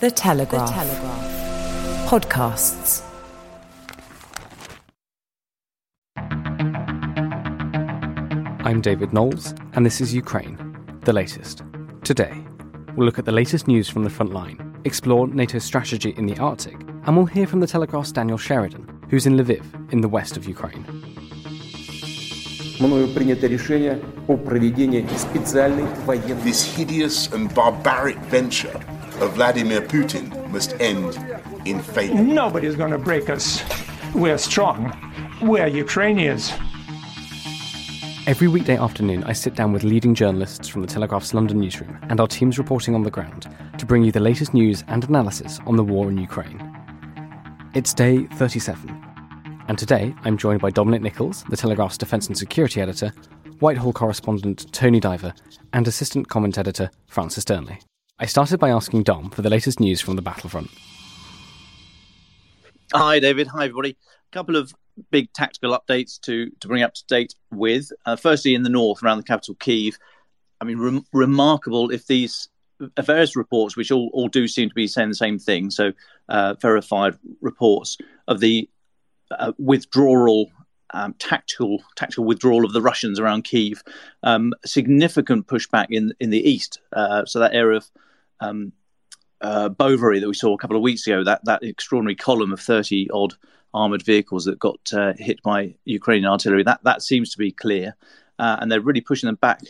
The Telegraph. The Telegraph. Podcasts. I'm David Knowles, and this is Ukraine, the latest. Today, we'll look at the latest news from the front line, explore NATO's strategy in the Arctic, and we'll hear from The Telegraph's Danielle Sheridan, who's in Lviv, in the west of Ukraine. This hideous and barbaric venture of Vladimir Putin must end in failure. Nobody's going to break us. We're strong. We're Ukrainians. Every weekday afternoon, I sit down with leading journalists from the Telegraph's London newsroom and our teams reporting on the ground to bring you the latest news and analysis on the war in Ukraine. It's day 37. And today, I'm joined by Dominic Nicholls, the Telegraph's Defence and Security Editor, Whitehall correspondent Tony Diver, and Assistant Comment Editor Francis Dearnley. I started by asking Dom for the latest news from the battlefront. Hi, David. Hi, everybody. A couple of big tactical updates to, to bring up to date with. Uh, firstly, in the north, around the capital, Kiev. I mean, rem- remarkable if these various reports, which all, all do seem to be saying the same thing, so uh, verified reports of the uh, withdrawal, um, tactical tactical withdrawal of the Russians around Kiev, um, significant pushback in in the east. Uh, so that area of um, uh, Brovary that we saw a couple of weeks ago, that that extraordinary column of thirty odd armored vehicles that got uh, hit by Ukrainian artillery, that that seems to be clear, uh, and they're really pushing them back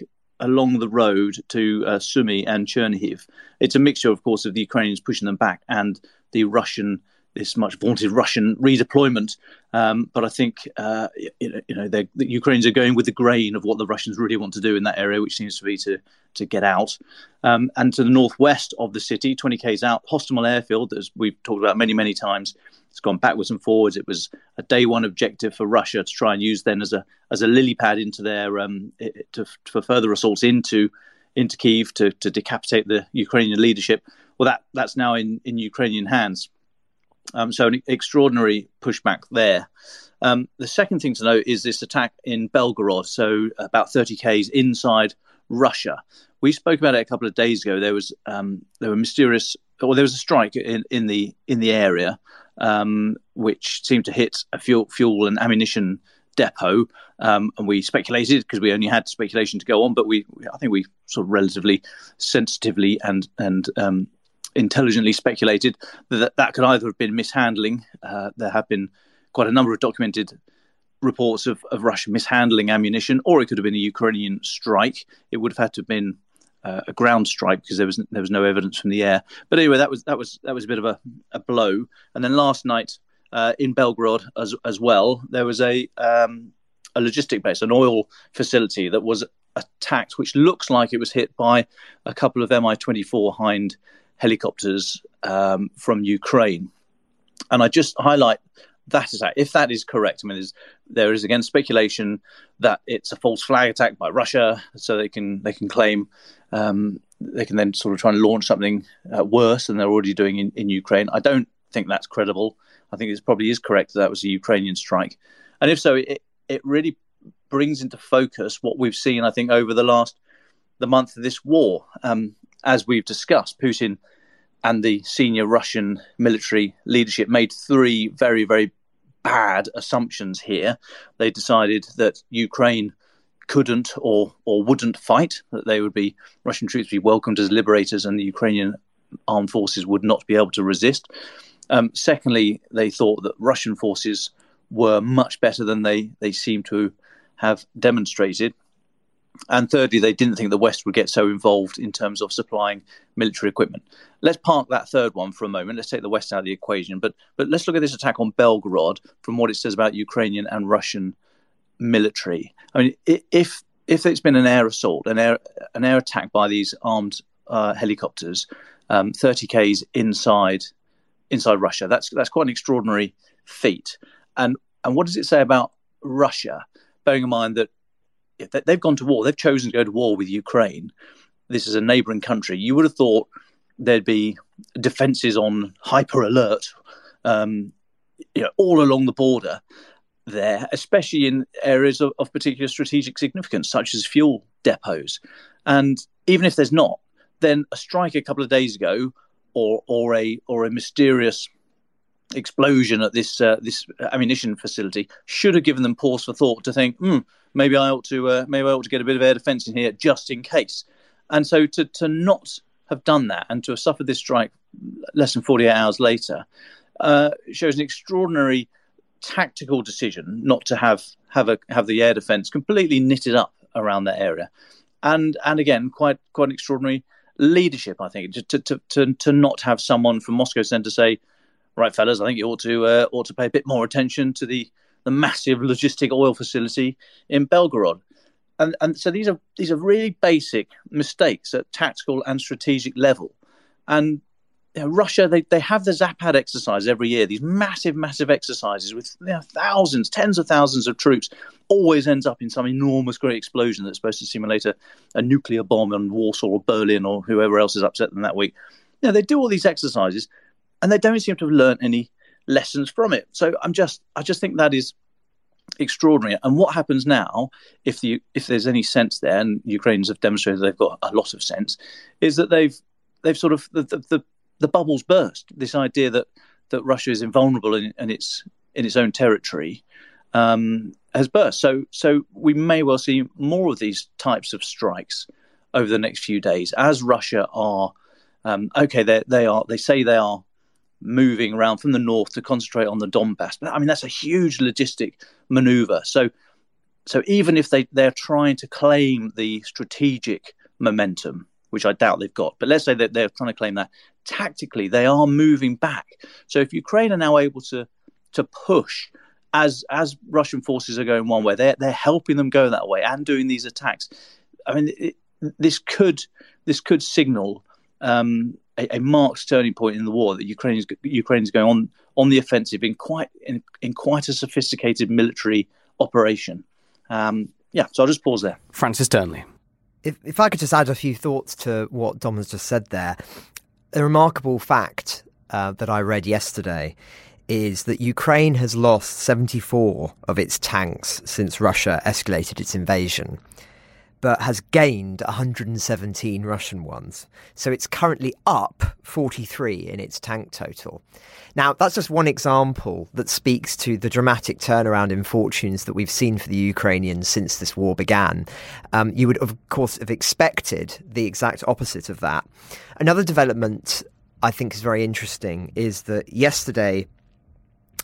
along the road to uh, Sumy and Chernihiv. It's a mixture, of course, of the Ukrainians pushing them back and the Russian this much vaunted Russian redeployment. Um, but I think uh, you know the Ukrainians are going with the grain of what the Russians really want to do in that area, which seems to be to to get out. Um, and to the northwest of the city, 20 k's out, Hostomel Airfield, as we've talked about many many times, it's gone backwards and forwards. It was a day one objective for Russia to try and use then as a as a lily pad into their um, to, for further assaults into into Kiev to, to decapitate the Ukrainian leadership. Well, that that's now in, in Ukrainian hands. Um, so an extraordinary pushback there. Um, the second thing to note is this attack in Belgorod, so about 30 k's inside Russia. We spoke about it a couple of days ago. There was um, there were mysterious, or there was a strike in, in the in the area, um, which seemed to hit a fuel fuel and ammunition depot, um, and we speculated because we only had speculation to go on, but we I think we sort of relatively sensitively and and um, intelligently speculated that that could either have been mishandling. Uh, there have been quite a number of documented reports of, of Russia mishandling ammunition, or it could have been a Ukrainian strike. It would have had to have been uh, a ground strike because there was there was no evidence from the air. But anyway, that was that was that was a bit of a, a blow. And then last night uh, in Belgorod as as well, there was a um, a logistic base, an oil facility that was attacked, which looks like it was hit by a couple of Mi-24 Hind helicopters um, from Ukraine. And I just highlight that is that. If that is correct, I mean, there is again speculation that it's a false flag attack by Russia, so they can they can claim um, they can then sort of try and launch something uh, worse than they're already doing in, in Ukraine. I don't think that's credible. I think it probably is correct that that was a Ukrainian strike, and if so, it it really brings into focus what we've seen. I think over the last the month of this war. Um, as we've discussed, Putin and the senior Russian military leadership made three very, very bad assumptions here. They decided that Ukraine couldn't or or wouldn't fight, that they would be Russian troops would be welcomed as liberators, and the Ukrainian armed forces would not be able to resist. Um, secondly, they thought that Russian forces were much better than they they seem to have demonstrated. And thirdly, they didn't think the West would get so involved in terms of supplying military equipment. Let's park that third one for a moment. Let's take the West out of the equation. But but let's look at this attack on Belgorod from what it says about Ukrainian and Russian military. I mean, if if it's been an air assault, an air an air attack by these armed uh, helicopters, um, 30 k's inside inside Russia, that's that's quite an extraordinary feat. And and what does it say about Russia? Bearing in mind that they've gone to war. They've chosen to go to war with Ukraine. This is a neighboring country. You would have thought there'd be defenses on hyper alert, um, you know, all along the border there, especially in areas of, of particular strategic significance, such as fuel depots. And even if there's not, then a strike a couple of days ago or or a or a mysterious explosion at this uh, this ammunition facility should have given them pause for thought to think, hmm, maybe I ought to uh, maybe I ought to get a bit of air defence in here just in case. And so to to not have done that and to have suffered this strike less than 48 hours later uh, shows an extraordinary tactical decision not to have have a have the air defence completely knitted up around that area, and and again quite quite an extraordinary leadership. I think to to to, to not have someone from Moscow Centre say, right, fellas, I think you ought to uh, ought to pay a bit more attention to the the massive logistic oil facility in Belgorod. And, and so these are these are really basic mistakes at tactical and strategic level, and you know, Russia, they, they have the Zapad exercise every year, these massive, massive exercises with you know, thousands, tens of thousands of troops, always ends up in some enormous great explosion that's supposed to simulate a, a nuclear bomb on Warsaw or Berlin or whoever else is upset them that week. You know, they do all these exercises and they don't seem to have learned any lessons from it. So I'm just, I just think that is extraordinary. And what happens now, if the if there's any sense there, and Ukrainians have demonstrated they've got a lot of sense, is that they've they've sort of the, the, the the bubbles burst. This idea that that Russia is invulnerable in, in its in its own territory um, has burst. So so we may well see more of these types of strikes over the next few days as Russia are um, okay. They they are they say they are moving around from the north to concentrate on the Donbass. But I mean that's a huge logistic maneuver. So so even if they they're trying to claim the strategic momentum which I doubt they've got. But let's say that they're trying to claim that tactically they are moving back. So if Ukraine are now able to to push as as Russian forces are going one way, they're they're helping them go that way and doing these attacks. I mean, it, this could this could signal um, a, a, marked turning point in the war that Ukraine is Ukraine is going on on the offensive in quite in, in quite a sophisticated military operation. Um, yeah, so I'll just pause there. Francis Dearnley if, if I could just add a few thoughts to what Dom has just said there, a remarkable fact uh, that I read yesterday is that Ukraine has lost 74 of its tanks since Russia escalated its invasion but has gained 117 Russian ones. So it's currently up 43 in its tank total. Now, that's just one example that speaks to the dramatic turnaround in fortunes that we've seen for the Ukrainians since this war began. Um, you would, of course, have expected the exact opposite of that. Another development I think is very interesting is that yesterday,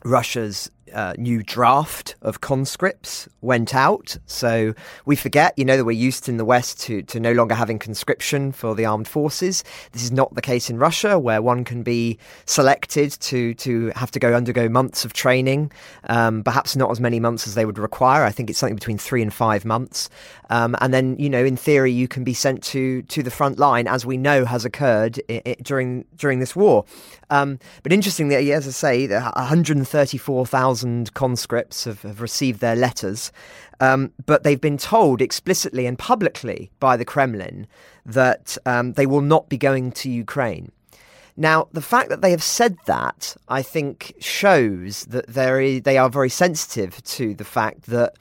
Russia's uh, new draft of conscripts went out. So we forget, you know, that we're used in the West to, to no longer having conscription for the armed forces. This is not the case in Russia, where one can be selected to, to have to go undergo months of training, um, perhaps not as many months as they would require. I think it's something between three and five months. Um, and then, you know, in theory, you can be sent to, to the front line, as we know has occurred I- I, during, during this war. Um, but interestingly, as I say, 134,000 conscripts have, have, received their letters, um, but they've been told explicitly and publicly by the Kremlin that um, they will not be going to Ukraine. Now, the fact that they have said that, I think, shows that they are very sensitive to the fact that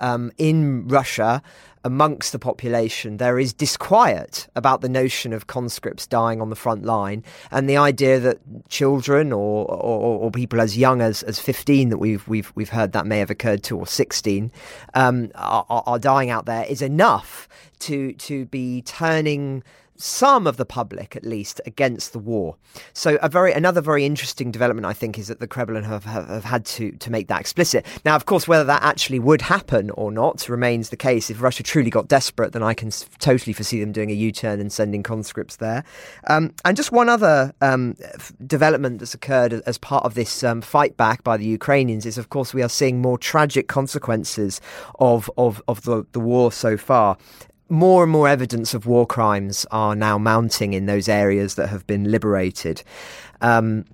um, in Russia, amongst the population, there is disquiet about the notion of conscripts dying on the front line and the idea that children or, or, or people as young as, as 15 that we've, we've, we've heard that may have occurred to, or 16, um, are, are dying out there is enough to, to be turning some of the public, at least, against the war. So, a very another very interesting development, I think, is that the Kremlin have, have, have, had to to make that explicit. Now, of course, whether that actually would happen or not remains the case. If Russia truly got desperate, then I can totally foresee them doing a U turn and sending conscripts there. Um, and just one other um, development that's occurred as part of this um, fight back by the Ukrainians is, of course, we are seeing more tragic consequences of of, of the, the war so far more and more evidence of war crimes are now mounting in those areas that have been liberated. Um,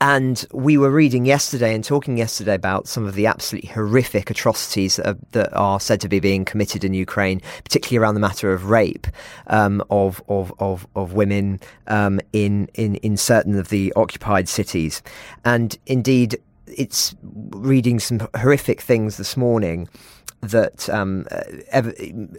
and we were reading yesterday and talking yesterday about some of the absolutely horrific atrocities that are, that are said to be being committed in Ukraine, particularly around the matter of rape um, of, of, of, of women um, in, in, in certain of the occupied cities. And indeed, it's reading some horrific things this morning that um, ever,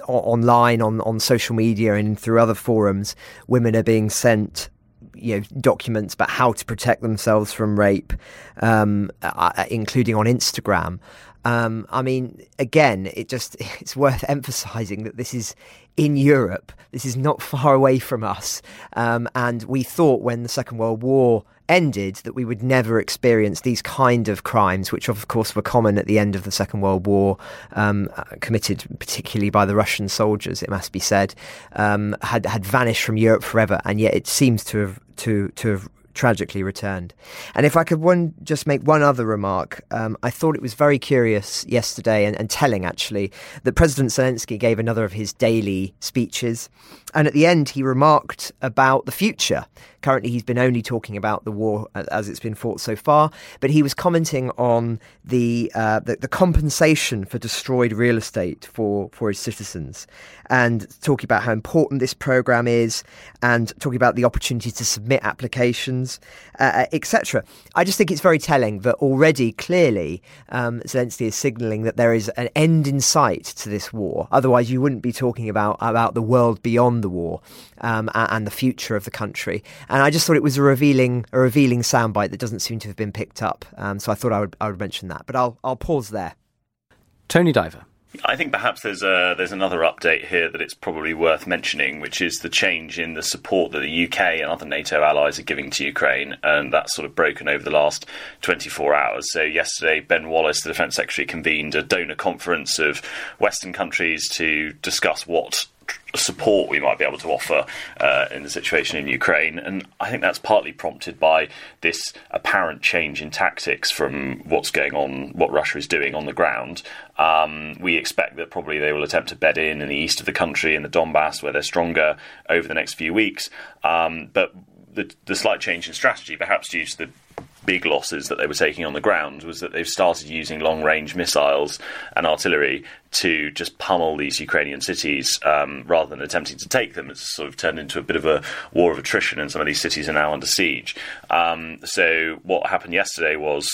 online on, on social media and through other forums, women are being sent you know documents about how to protect themselves from rape, um, uh, including on Instagram. Um, I mean, again, it just it's worth emphasising that this is in Europe. This is not far away from us, um, and we thought when the Second World War ended that we would never experience these kind of crimes, which of course were common at the end of the Second World War, um, committed particularly by the Russian soldiers. It must be said, um, had had vanished from Europe forever, and yet it seems to have to to have tragically returned. And if I could one just make one other remark, um, I thought it was very curious yesterday and, and, telling actually that President Zelensky gave another of his daily speeches, and at the end he remarked about the future. Currently, he's been only talking about the war as it's been fought so far, but he was commenting on the uh, the, the compensation for destroyed real estate for for his citizens, and talking about how important this program is, and talking about the opportunity to submit applications, uh, uh etc. I just think it's very telling that already clearly um, Zelensky is signalling that there is an end in sight to this war. Otherwise, you wouldn't be talking about about the world beyond the war um, and the future of the country. And I just thought it was a revealing a revealing soundbite that doesn't seem to have been picked up. Um, so I thought I would I would mention that. But I'll I'll pause there. Tony Diver. I think perhaps there's a there's another update here that it's probably worth mentioning, which is the change in the support that the UK and other NATO allies are giving to Ukraine, and that's sort of broken over the last 24 hours. So yesterday, Ben Wallace, the Defence Secretary, convened a donor conference of Western countries to discuss what support we might be able to offer uh, in the situation in Ukraine. And I think that's partly prompted by this apparent change in tactics from what's going on, what Russia is doing on the ground. Um, we expect that probably they will attempt to bed in in the east of the country, in the Donbass, where they're stronger over the next few weeks. Um, but the, the slight change in strategy, perhaps due to the big losses that they were taking on the ground was that they've started using long range missiles and artillery to just pummel these Ukrainian cities um, rather than attempting to take them. It's sort of turned into a bit of a war of attrition, and some of these cities are now under siege. Um, so, what happened yesterday was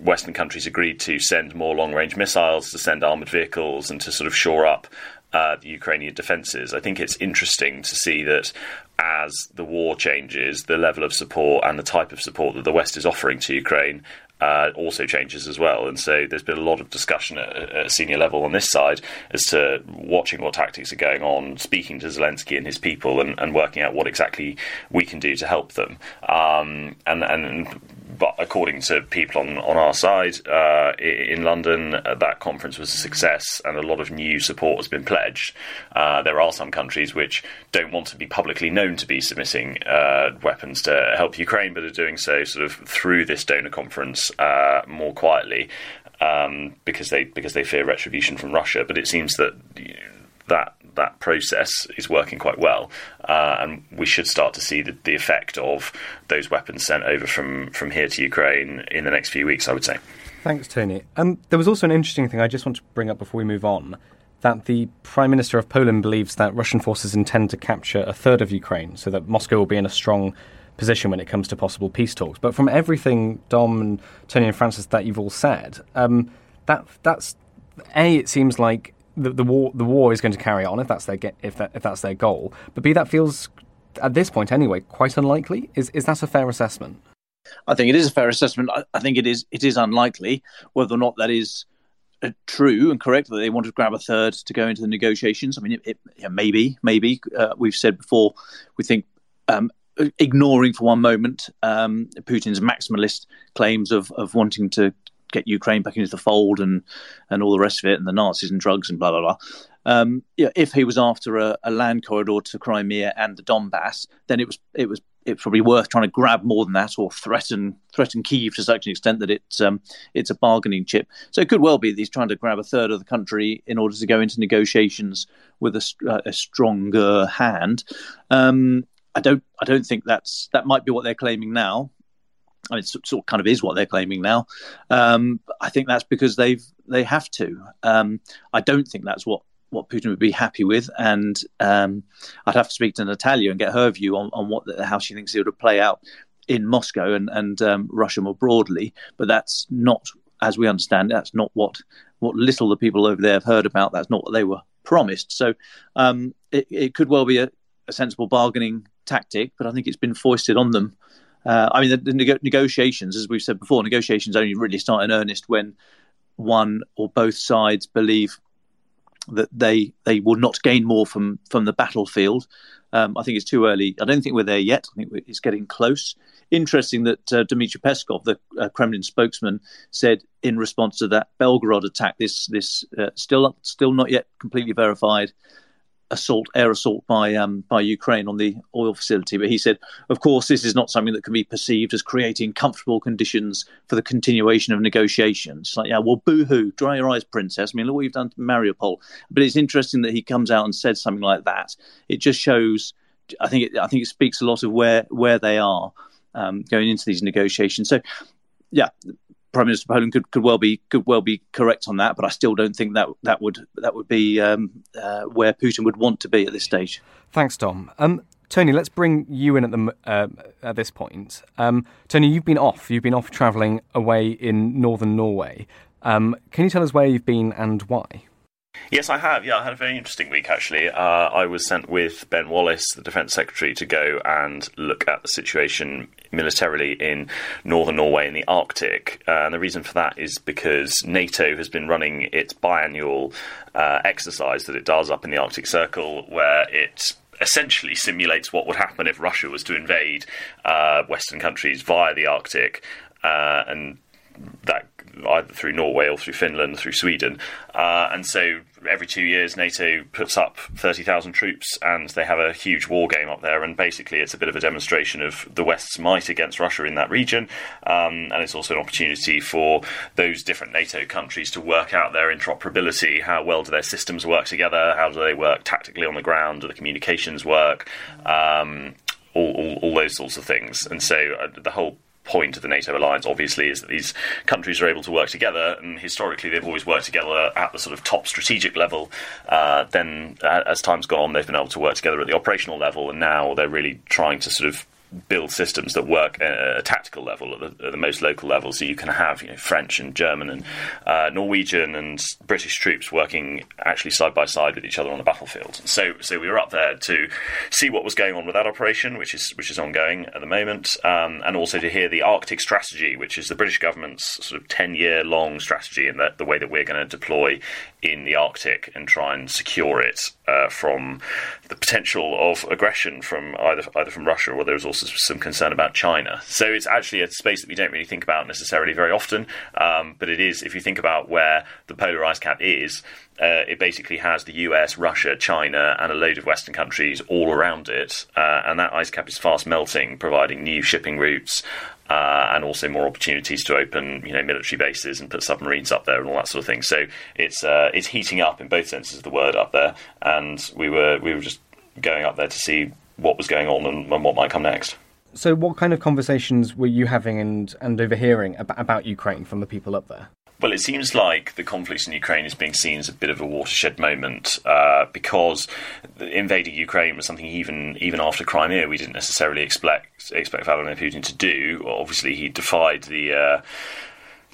Western countries agreed to send more long range missiles, to send armoured vehicles, and to sort of shore up uh, the Ukrainian defences. I think it's interesting to see that as the war changes, the level of support and the type of support that the West is offering to Ukraine uh, also changes as well. And so there's been a lot of discussion at, at, senior level on this side as to watching what tactics are going on, speaking to Zelensky and his people, and, and working out what exactly we can do to help them. Um, and, and but according to people on, on our side uh, in London, uh, that conference was a success and a lot of new support has been pledged. Uh, there are some countries which don't want to be publicly known to be submitting uh, weapons to help Ukraine, but are doing so sort of through this donor conference uh, more quietly um, because they because they fear retribution from Russia. But it seems that that that process is working quite well, uh, and we should start to see the, the effect of those weapons sent over from from here to Ukraine in the next few weeks. I would say. Thanks, Tony. Um, there was also an interesting thing I just want to bring up before we move on. That the Prime Minister of Poland believes that Russian forces intend to capture a third of Ukraine, so that Moscow will be in a strong position when it comes to possible peace talks. But from everything Dom and Tony and Francis that you've all said, um, that that's a it seems like the, the war the war is going to carry on if that's their if that, if that's their goal. But b that feels at this point anyway quite unlikely. Is is that a fair assessment? I think it is a fair assessment. I, I think it is it is unlikely whether or not that is uh, true and correct that they want to grab a third to go into the negotiations. I mean, it, it, yeah, maybe maybe uh, we've said before we think. Um, ignoring for one moment um, Putin's maximalist claims of, of wanting to get Ukraine back into the fold and and all the rest of it, and the Nazis and drugs and blah blah blah. Um, yeah, if he was after a, a, land corridor to Crimea and the Donbass, then it was it was it's probably worth trying to grab more than that or threaten threaten Kiev to such an extent that it's um, it's a bargaining chip. So it could well be that he's trying to grab a third of the country in order to go into negotiations with a, uh, a stronger hand. Um, I don't I don't think that's that might be what they're claiming now. I mean, sort of kind of is what they're claiming now. Um, I think that's because they've they have to. Um, I don't think that's what what Putin would be happy with, and um, I'd have to speak to Natalia and get her view on, on what how she thinks it would play out in Moscow and and um, Russia more broadly. But that's not, as we understand, that's not what what little the people over there have heard about. That's not what they were promised. So um, it, it could well be a, a sensible bargaining tactic, but I think it's been foisted on them. Uh, I mean, the, the nego- negotiations, as we've said before, negotiations only really start in earnest when one or both sides believe that they they will not gain more from from the battlefield. Um, I think it's too early. I don't think we're there yet. I think it's getting close. Interesting that uh, Dmitry Peskov, the uh, Kremlin spokesman, said in response to that Belgorod attack, this this uh, still still not yet completely verified assault, air assault by um, by Ukraine on the oil facility. But he said, of course, this is not something that can be perceived as creating comfortable conditions for the continuation of negotiations. Like, yeah, well, boo-hoo, dry your eyes, princess. I mean, look what you've done to Mariupol. But it's interesting that he comes out and said something like that. It just shows. I think it, I think it speaks a lot of where where they are um, going into these negotiations. So, yeah, Prime Minister Poland could, could well be could well be correct on that, but I still don't think that that would that would be um, uh, where Putin would want to be at this stage. Thanks, Dom. Um, Tony, let's bring you in at the uh, at this point. Um, Tony, you've been off. You've been off travelling away in northern Norway. Um, can you tell us where you've been and why? Yes, I have. Yeah, I had a very interesting week actually. Uh, I was sent with Ben Wallace, the Defence Secretary, to go and look at the situation militarily in northern Norway in the Arctic. Uh, and the reason for that is because NATO has been running its biannual uh, exercise that it does up in the Arctic Circle, where it essentially simulates what would happen if Russia was to invade uh, Western countries via the Arctic. Uh, and that either through Norway or through Finland, through Sweden. Uh, and so every two years, NATO puts up 30,000 troops and they have a huge war game up there. And basically, it's a bit of a demonstration of the West's might against Russia in that region. Um, and it's also an opportunity for those different NATO countries to work out their interoperability. How well do their systems work together? How do they work tactically on the ground? Do the communications work? Um, all, all, all, those sorts of things. And so uh, the whole point of the NATO alliance, obviously, is that these countries are able to work together, and historically they've always worked together at the sort of top strategic level. Uh, then, uh, as time's gone on, they've been able to work together at the operational level, and now they're really trying to sort of build systems that work at a tactical level, at the, at the, most local level. So you can have you know, French and German and uh, Norwegian and British troops working actually side by side with each other on the battlefield. So, so we were up there to see what was going on with that operation, which is which is ongoing at the moment, um, and also to hear the Arctic strategy, which is the British government's sort of ten year long strategy, and the, the way that we're going to deploy in the Arctic and try and secure it uh, from the potential of aggression from either either from Russia or there's also some concern about China. So it's actually a space that we don't really think about necessarily very often. Um, but it is if you think about where the polar ice cap is. Uh, it basically has the US, Russia, China, and a load of Western countries all around it, uh, and that ice cap is fast melting, providing new shipping routes, uh, and also more opportunities to open, you know, military bases and put submarines up there and all that sort of thing. So it's uh, it's heating up in both senses of the word up there, and we were we were just going up there to see what was going on and, and what might come next. So, what kind of conversations were you having and and overhearing about, about Ukraine from the people up there? Well, it seems like the conflict in Ukraine is being seen as a bit of a watershed moment uh, because invading Ukraine was something even even after Crimea we didn't necessarily expect expect Vladimir Putin to do. Obviously, he defied the. Uh,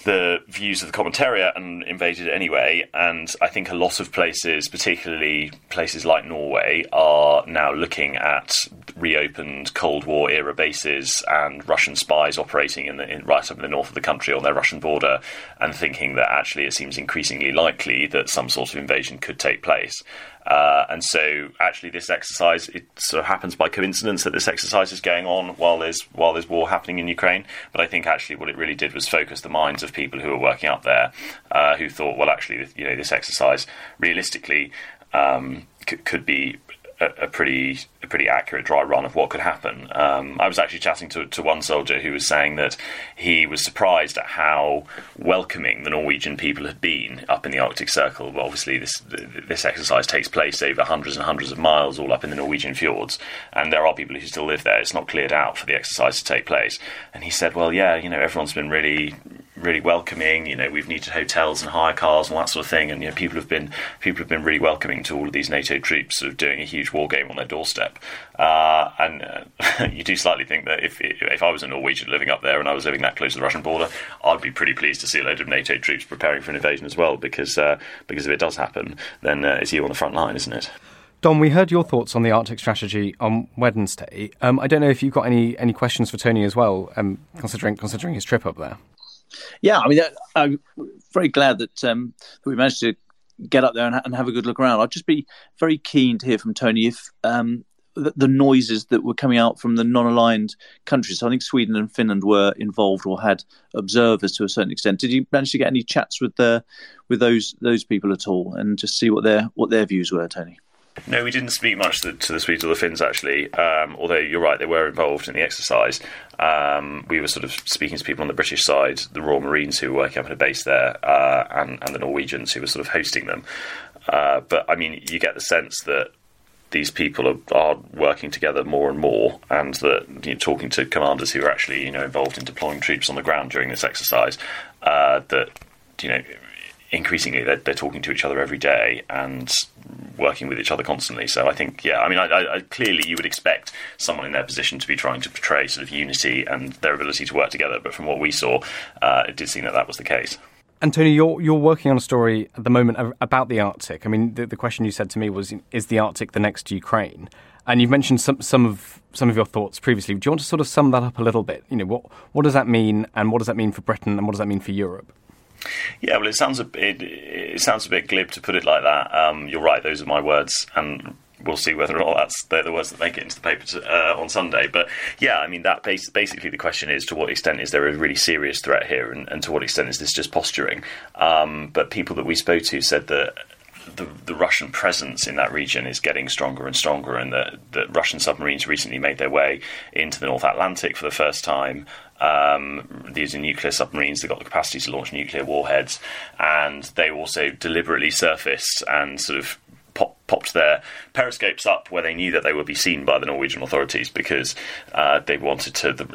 the views of the commentariat and invaded anyway. And I think a lot of places, particularly places like Norway, are now looking at reopened Cold War era bases and Russian spies operating in, the, in right up in the north of the country on their Russian border, and thinking that actually it seems increasingly likely that some sort of invasion could take place. Uh, and so, actually, this exercise it sort of happens by coincidence that this exercise is going on while there's while there's war happening in Ukraine. But I think actually what it really did was focus the minds of people who were working up there, uh, who thought, well, actually, you know, this exercise realistically um, c- could be a, pretty a pretty accurate dry run of what could happen. Um, I was actually chatting to, to one soldier who was saying that he was surprised at how welcoming the Norwegian people had been up in the Arctic Circle. Well, obviously, this this exercise takes place over hundreds and hundreds of miles, all up in the Norwegian fjords, and there are people who still live there. It's not cleared out for the exercise to take place. And he said, "Well, yeah, you know, everyone's been really really welcoming. You know, we've needed hotels and hire cars and all that sort of thing, and you know, people have been people have been really welcoming to all of these NATO troops, sort of doing a huge war game on their doorstep. Uh, and uh, you do slightly think that if if I was a Norwegian living up there and I was living that close to the Russian border, I'd be pretty pleased to see a load of NATO troops preparing for an invasion as well, because uh, because if it does happen, then uh, it's you on the front line, isn't it? Dom, we heard your thoughts on the Arctic strategy on Wednesday. Um, I don't know if you've got any any questions for Tony as well, um, considering considering his trip up there. Yeah, I mean, I'm very glad that, um, we managed to get up there and, and, have a good look around. I'd just be very keen to hear from Tony if um, the, the, noises that were coming out from the non-aligned countries. So I think Sweden and Finland were involved or had observers to a certain extent. Did you manage to get any chats with the with those those people at all, and just see what their what their views were, Tony? No, we didn't speak much to, to the Swedes or the Finns actually. Um, although you're right, they were involved in the exercise. Um, we were sort of speaking to people on the British side, the Royal Marines who were working up at a base there, uh, and, and, the Norwegians who were sort of hosting them. Uh, but I mean, you get the sense that these people are, are, working together more and more, and that you know, talking to commanders who are actually you know involved in deploying troops on the ground during this exercise, uh, that you know increasingly they're, they're, talking to each other every day and working with each other constantly. So I think, yeah, I mean, I, I, clearly you would expect someone in their position to be trying to portray sort of unity and their ability to work together. But from what we saw, uh, it did seem that that was the case. And Tony, you're you're working on a story at the moment about the Arctic. I mean, the, the question you said to me was, "Is the Arctic the next Ukraine?" And you've mentioned some some of some of your thoughts previously. Do you want to sort of sum that up a little bit? You know, what what does that mean, and what does that mean for Britain, and what does that mean for Europe? Yeah, well, it sounds a bit it, sounds a bit glib to put it like that. Um, you're right; those are my words, and we'll see whether or not that's they're the words that make it into the paper to, uh, on Sunday. But yeah, I mean, that base, basically the question is to what extent is there a really serious threat here, and, and to what extent is this just posturing? Um, but people that we spoke to said that the, the, Russian presence in that region is getting stronger and stronger, and that, that Russian submarines recently made their way into the North Atlantic for the first time. Um, these are nuclear submarines. They've got the capacity to launch nuclear warheads, and they also deliberately surfaced and sort of popped their periscopes up where they knew that they would be seen by the Norwegian authorities because uh, they wanted to. The,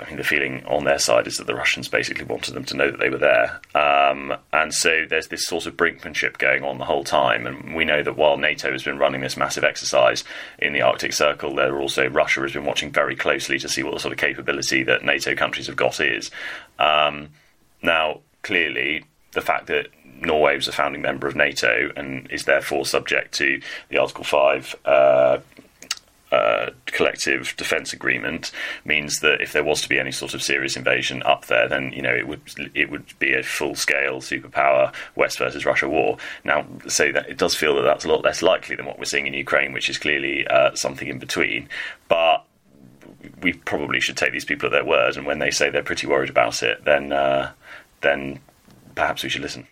I mean, the feeling on their side is that the Russians basically wanted them to know that they were there, um, and so there's this sort of brinkmanship going on the whole time. And we know that while NATO has been running this massive exercise in the Arctic Circle, there also Russia has been watching very closely to see what the sort of capability that NATO countries have got is. Um, now, clearly, the fact that Norway was a founding member of NATO and is therefore subject to the Article 5 uh, uh, collective defence agreement means that if there was to be any sort of serious invasion up there, then you know it would it would be a full scale superpower West versus Russia war. Now, say that it does feel that that's a lot less likely than what we're seeing in Ukraine, which is clearly uh, something in between. But we probably should take these people at their word, and when they say they're pretty worried about it, then uh, then perhaps we should listen.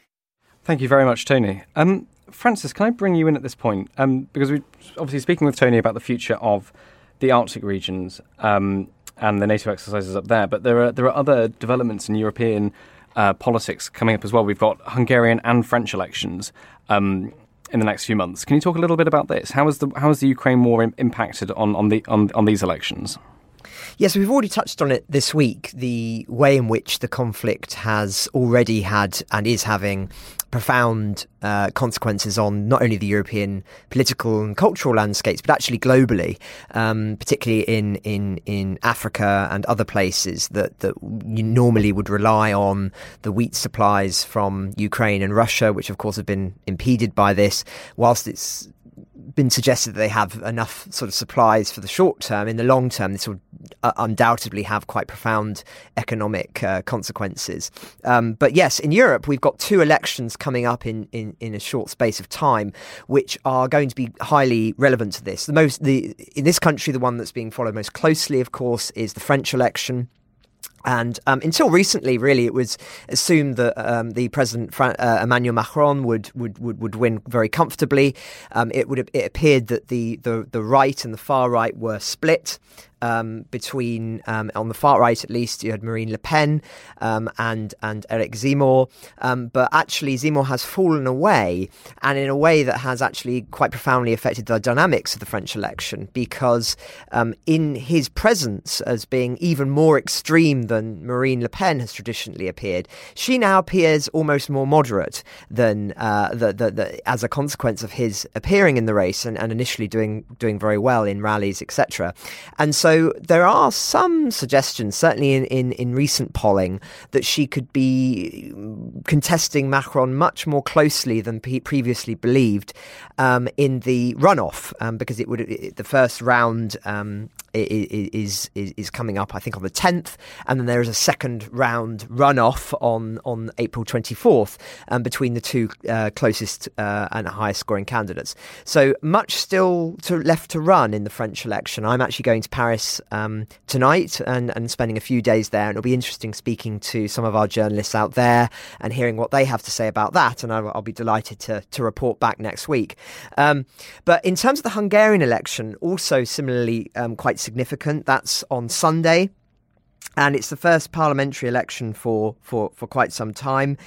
Thank you very much, Tony. Um, Francis, can I bring you in at this point? Um, because we're obviously speaking with Tony about the future of the Arctic regions um, and the NATO exercises up there, but there are there are other developments in European uh, politics coming up as well. We've got Hungarian and French elections um, in the next few months. Can you talk a little bit about this? How is the how is the Ukraine war impacted on on the on, on these elections? Yes, we've already touched on it this week the way in which the conflict has already had and is having profound uh, consequences on not only the European political and cultural landscapes, but actually globally, um, particularly in, in, in Africa and other places that, that you normally would rely on the wheat supplies from Ukraine and Russia, which of course have been impeded by this, whilst it's been suggested that they have enough sort of supplies for the short term. In the long term, this will uh, undoubtedly have quite profound economic uh, consequences. Um, but yes, in Europe, we've got two elections coming up in, in, in a short space of time, which are going to be highly relevant to this. The most the in this country, the one that's being followed most closely, of course, is the French election. And um, until recently, really, it was assumed that um, the president Fran- uh, Emmanuel Macron would, would, would, would win very comfortably. Um, it would it appeared that the, the, the right and the far right were split um, between um, on the far right at least you had Marine Le Pen um, and and Eric Zemmour, um, but actually Zemmour has fallen away, and in a way that has actually quite profoundly affected the dynamics of the French election because um, in his presence as being even more extreme than Marine Le Pen has traditionally appeared. She now appears almost more moderate than uh, the, the, the, as a consequence of his appearing in the race and, and initially doing doing very well in rallies, etc. And so there are some suggestions, certainly in, in, in recent polling, that she could be contesting Macron much more closely than previously believed um, in the runoff, um, because it would it, the first round um, is, is is coming up, I think, on the tenth, and then there is a second round runoff on on April twenty fourth um, between the two uh, closest uh, and highest scoring candidates. So much still to, left to run in the French election. I'm actually going to Paris um, tonight and and spending a few days there, and it'll be interesting speaking to some of our journalists out there and hearing what they have to say about that. And I'll, I'll be delighted to to report back next week. Um, but in terms of the Hungarian election, also similarly um, quite significant. That's on Sunday. And it's the first parliamentary election for, for, for quite some time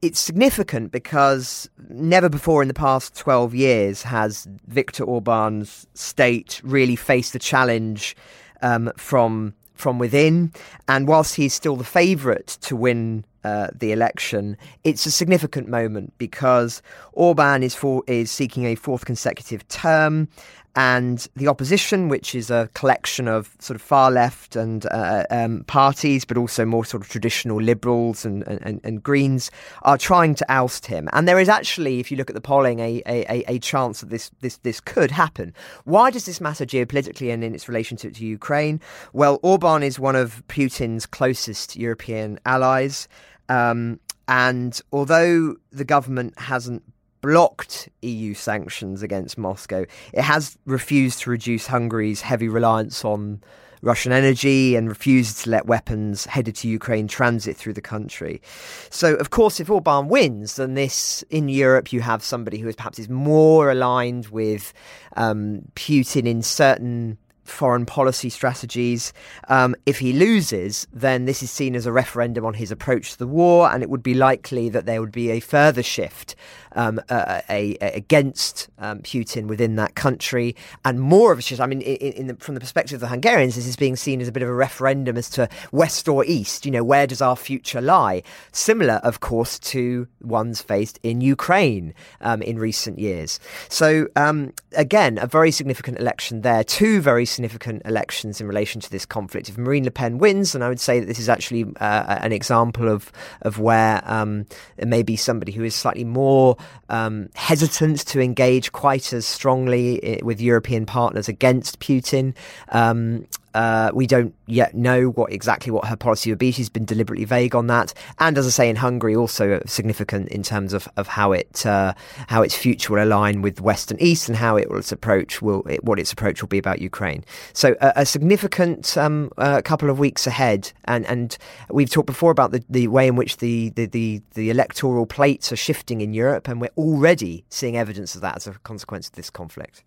it's significant because never before in the past 12 years has Viktor Orban's state really faced a challenge um, from from within. And whilst he's still the favourite to win uh, the election, it's a significant moment because Orban is for is seeking a fourth consecutive term, and the opposition, which is a collection of sort of far left and uh, um, parties, but also more sort of traditional liberals and, and, and, Greens, are trying to oust him. And there is actually, if you look at the polling, a, a, a chance that this, this, this could happen. Why does this matter geopolitically and in its relationship to Ukraine? Well, Orban is one of Putin's closest European allies. Um, and although the government hasn't blocked EU sanctions against Moscow. It has refused to reduce Hungary's heavy reliance on Russian energy and refused to let weapons headed to Ukraine transit through the country. So, of course, if Orban wins, then this in Europe you have somebody who is perhaps is more aligned with um, Putin in certain foreign policy strategies. Um, if he loses, then this is seen as a referendum on his approach to the war, and it would be likely that there would be a further shift um, uh, a, a, against um, Putin within that country, and more of a shift. I mean, in, in the, from the perspective of the Hungarians, this is being seen as a bit of a referendum as to west or east. You know, where does our future lie? Similar, of course, to ones faced in Ukraine um, in recent years. So um, again, a very significant election there. Two very significant elections in relation to this conflict. If Marine Le Pen wins, and I would say that this is actually uh, an example of of where um, maybe somebody who is slightly more um, hesitant to engage quite as strongly eh, with European partners against Putin. Um, uh, we don't yet know what exactly what her policy would be. She's been deliberately vague on that, and as I say, in Hungary, also significant in terms of, of how it uh, how its future will align with West and East, and how it will its approach will it, what its approach will be about Ukraine. So a, significant um, uh, couple of weeks ahead, and and we've talked before about the, the way in which the, the, the the electoral plates are shifting in Europe, and we're already seeing evidence of that as a consequence of this conflict.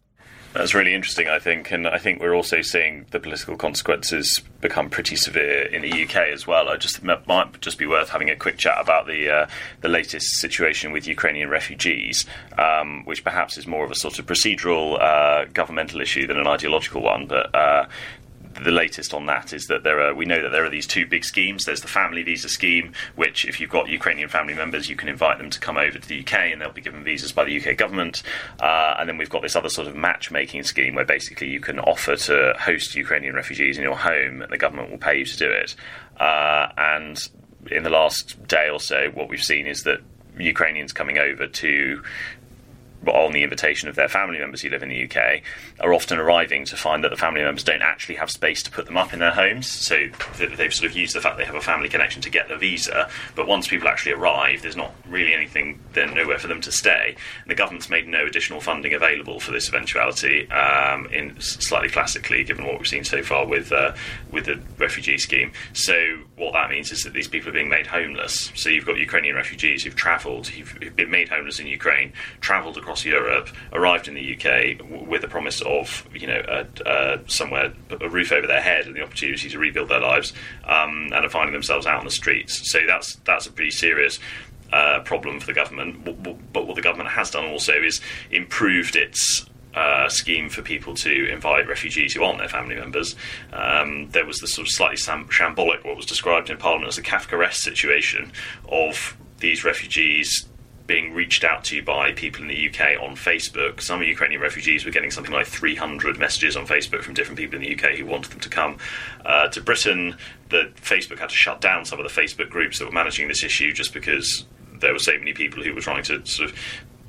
That's really interesting, I think, and I think we're also seeing the political consequences become pretty severe in the UK as well. I just might just be worth having a quick chat about the uh, the latest situation with Ukrainian refugees, um, which perhaps is more of a sort of procedural uh, governmental issue than an ideological one. But uh, the latest on that is that there are we know that there are these two big schemes. There's the family visa scheme, which if you've got Ukrainian family members, you can invite them to come over to the UK and they'll be given visas by the UK government. Uh, and then we've got this other sort of matchmaking scheme where basically you can offer to host Ukrainian refugees in your home, and the government will pay you to do it. Uh, and in the last day or so, what we've seen is that Ukrainians coming over to on the invitation of their family members who live in the UK, are often arriving to find that the family members don't actually have space to put them up in their homes. So they've sort of used the fact they have a family connection to get the visa. But once people actually arrive, there's not really anything, then nowhere for them to stay. And the government's made no additional funding available for this eventuality, um, in slightly classically, given what we've seen so far with uh, with the refugee scheme. So what that means is that these people are being made homeless. So you've got Ukrainian refugees who've travelled, who've been made homeless in Ukraine, travelled across across Europe, arrived in the UK w- with the promise of, you know, somewhere, a roof over their head and the opportunity to rebuild their lives, um, and are finding themselves out on the streets. So that's that's a pretty serious uh, problem for the government. But what the government has done also is improved its uh, scheme for people to invite refugees who aren't their family members. Um, there was the sort of slightly sam- shambolic, what was described in Parliament as a Kafkaesque situation of these refugees being reached out to by people in the UK on Facebook. Some Ukrainian refugees were getting something like 300 messages on Facebook from different people in the UK who wanted them to come uh, to Britain. That Facebook had to shut down some of the Facebook groups that were managing this issue just because there were so many people who were trying to sort of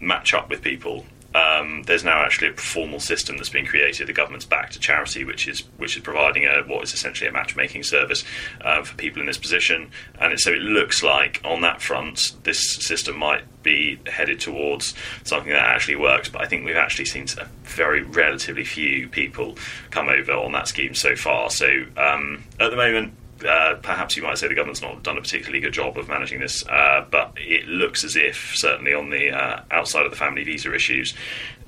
match up with people um, there's now actually a formal system that's been created. The government's backed a charity which is which is providing a what is essentially a matchmaking service uh, for people in this position, and it, so it looks like on that front this system might be headed towards something that actually works. But I think we've actually seen a very relatively few people come over on that scheme so far. So um, at the moment, uh, perhaps you might say the government's not done a particularly good job of managing this, uh, but it looks as if, certainly on the uh, outside of the family visa issues,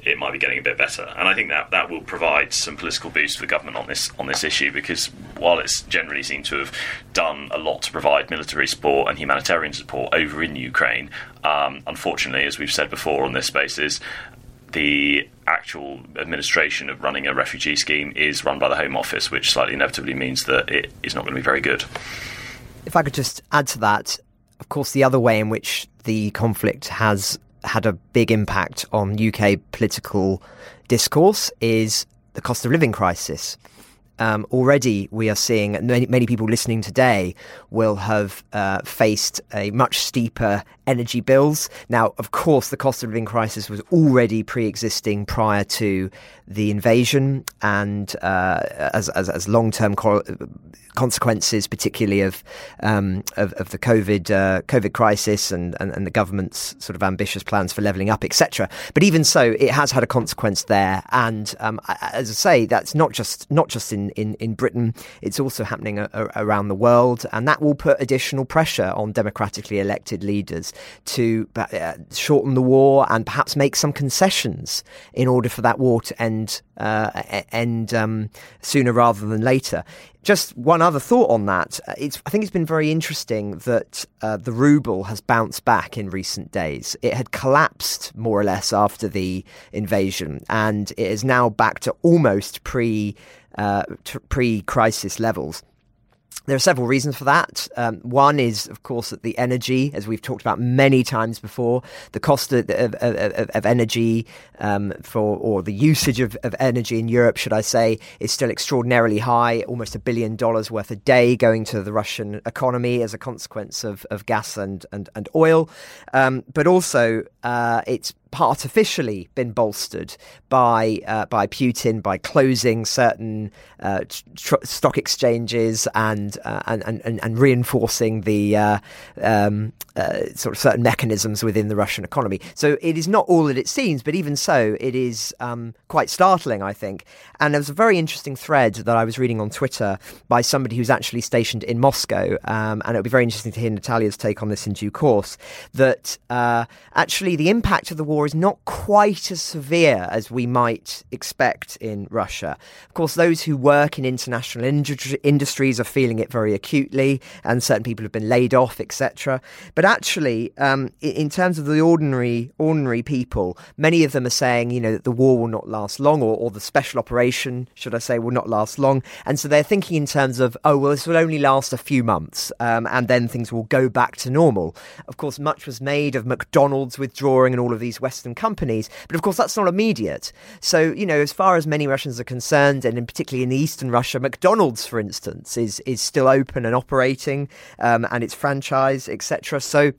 it might be getting a bit better. And I think that that will provide some political boost for the government on this on this issue because while it's generally seemed to have done a lot to provide military support and humanitarian support over in Ukraine, um, unfortunately, as we've said before on this basis, the actual administration of running a refugee scheme is run by the Home Office, which slightly inevitably means that it is not going to be very good. If I could just add to that, of course, the other way in which the conflict has had a big impact on UK political discourse is the cost of living crisis. Um, already, we are seeing many, many, people listening today will have uh, faced a much steeper energy bills. Now, of course, the cost of living crisis was already pre-existing prior to the invasion, and uh, as, as, as long-term co- consequences, particularly of um, of, of, the COVID uh, COVID crisis and, and, and the government's sort of ambitious plans for levelling up, etc. But even so, it has had a consequence there, and um, as I say, that's not just not just in in, in Britain; it's also happening a, a, around the world, and that will put additional pressure on democratically elected leaders to uh, shorten the war and perhaps make some concessions in order for that war to end uh, end um, sooner rather than later. Just one other thought on that. It's, I think it's been very interesting that uh, the ruble has bounced back in recent days. It had collapsed more or less after the invasion, and it is now back to almost pre uh, pre crisis levels. There are several reasons for that. Um, one is, of course, that the energy, as we've talked about many times before, the cost of, of, of, of energy um, for, or the usage of, energy in Europe, should I say, is still extraordinarily high. Almost a billion dollars worth a day going to the Russian economy as a consequence of, gas and and, and oil. Um, but also, uh, it's artificially been bolstered by uh, by Putin by closing certain uh, tr- stock exchanges and, uh, and, and and reinforcing the uh, um, uh, sort of certain mechanisms within the Russian economy. So it is not all that it seems, but even so, it is um, quite startling, I think. And there was a very interesting thread that I was reading on Twitter by somebody who's actually stationed in Moscow, um, and it'll be very interesting to hear Natalia's take on this in due course. That uh, actually the impact of the war is not quite as severe as we might expect in Russia. Of course, those who work in international industries are feeling it very acutely, and certain people have been laid off, etc. But actually, um, in terms of the ordinary ordinary people, many of them are saying, you know, that the war will not last long, or, or the special operation, should I say, will not last long, and so they're thinking in terms of, oh, well, this will only last a few months, um, and then things will go back to normal. Of course, much was made of McDonald's withdrawing and all of these Western companies. But of course, that's not immediate. So, you know, as far as many Russians are concerned, and in particularly in eastern Russia, McDonald's, for instance, is is still open and operating, um, and it's franchise, etc. So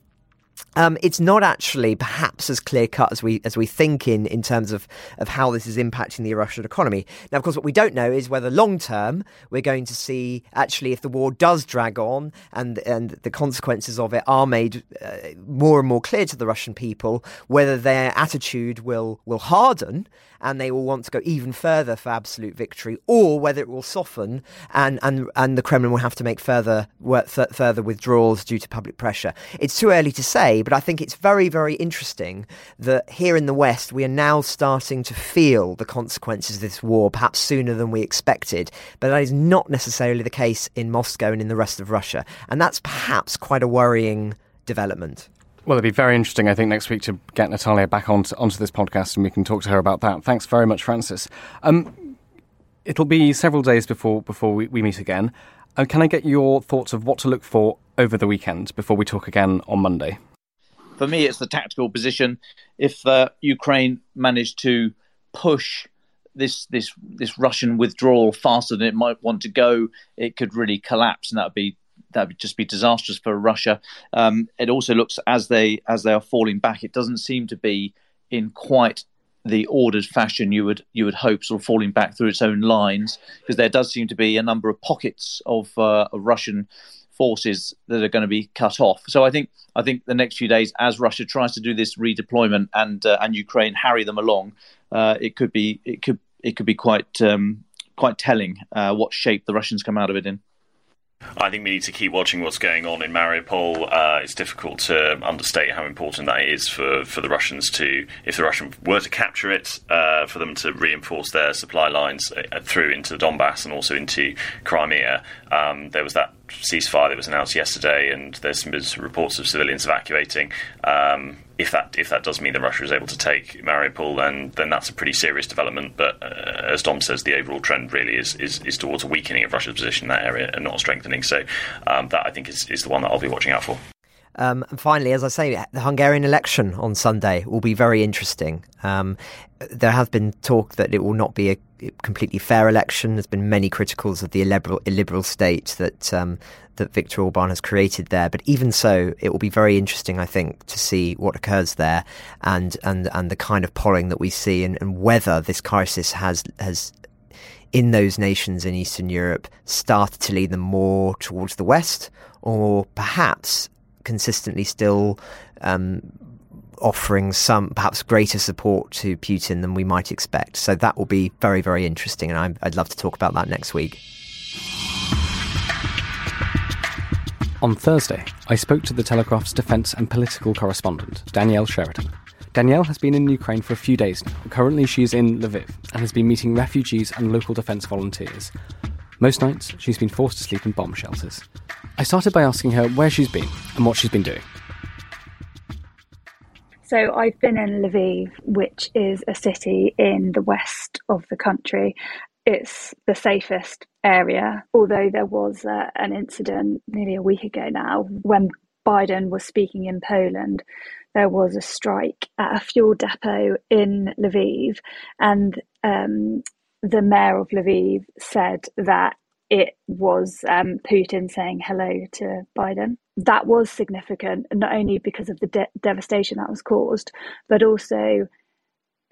um, it's not actually perhaps as clear cut as we as we think in in terms of of how this is impacting the Russian economy. Now, of course, what we don't know is whether long term we're going to see actually if the war does drag on and and the consequences of it are made uh, more and more clear to the Russian people, whether their attitude will will harden and they will want to go even further for absolute victory, or whether it will soften and and and the Kremlin will have to make further further withdrawals due to public pressure. It's too early to say, but I think it's very very interesting that here in the West we are now starting to feel the consequences of this war, perhaps sooner than we expected. But that is not necessarily the case in Moscow and in the rest of Russia, and that's perhaps quite a worrying development. Well, it'd be very interesting, I think, next week to get Natalia back onto, onto this podcast and we can talk to her about that. Thanks very much, Francis. Um, it'll be several days before before we, we meet again. Uh, can I get your thoughts of what to look for over the weekend before we talk again on Monday? For me, it's the tactical position. If uh, Ukraine managed to push this this this Russian withdrawal faster than it might want to go, it could really collapse, and that would be that would just be disastrous for Russia. Um, it also looks as they as they are falling back, it doesn't seem to be in quite the ordered fashion you would you would hope, sort of falling back through its own lines, because there does seem to be a number of pockets of, uh, of Russian forces that are going to be cut off. So I think I think the next few days, as Russia tries to do this redeployment and uh, and Ukraine harry them along, uh, it could be it could it could be quite um, quite telling uh, what shape the Russians come out of it in. I think we need to keep watching what's going on in Mariupol. Uh, it's difficult to understate how important that is for, for the Russians to, if the Russians were to capture it, uh, for them to reinforce their supply lines uh, through into Donbass and also into Crimea. Um, there was that ceasefire that was announced yesterday, and there's some reports of civilians evacuating. Um, if that if that does mean that Russia is able to take Mariupol, then then that's a pretty serious development. But uh, as Dom says, the overall trend really is, is, is towards a weakening of Russia's position in that area and not strengthening. So um, that I think is, is the one that I'll be watching out for. Um, and finally, as I say, the Hungarian election on Sunday will be very interesting. Um, there have been talk that it will not be a completely fair election. There's been many criticals of the illiberal, illiberal state that um, that Viktor Orban has created there. But even so, it will be very interesting, I think, to see what occurs there and and and the kind of polling that we see and, and whether this crisis has has in those nations in Eastern Europe started to lead them more towards the West, or perhaps consistently still um, offering some perhaps greater support to Putin than we might expect. So that will be very, very interesting, and I'd love to talk about that next week. On Thursday, I spoke to the Telegraph's defence and political correspondent, Danielle Sheridan. Danielle has been in Ukraine for a few days now. Currently, she is in Lviv and has been meeting refugees and local defence volunteers. Most nights, she's been forced to sleep in bomb shelters. I started by asking her where she's been and what she's been doing. So I've been in Lviv, which is a city in the west of the country. It's the safest area, although there was uh, an incident nearly a week ago now when Biden was speaking in Poland. There was a strike at a fuel depot in Lviv, and um, the mayor of Lviv said that it was um, Putin saying hello to Biden. That was significant, not only because of the de- devastation that was caused, but also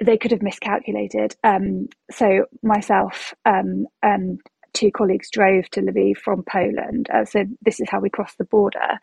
they could have miscalculated. Um, so myself um, and two colleagues drove to Lviv from Poland. Uh, so this is how we crossed the border.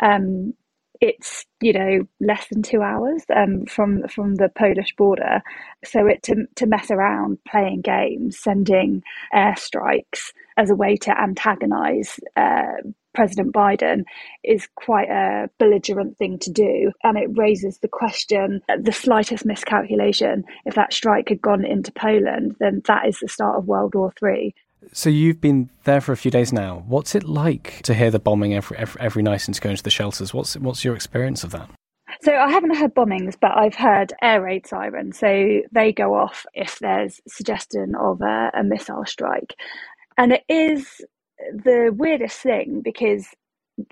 Um, it's you know less than two hours um, from from the Polish border. So it to to mess around playing games, sending airstrikes as a way to antagonise uh, President Biden is quite a belligerent thing to do. And it raises the question the slightest miscalculation, if that strike had gone into Poland, then that is the start of World War III. So you've been there for a few days now. What's it like to hear the bombing every every, every night since going to the shelters? What's what's your experience of that? So I haven't heard bombings, but I've heard air raid sirens. So they go off if there's suggestion of a, a missile strike, and it is the weirdest thing because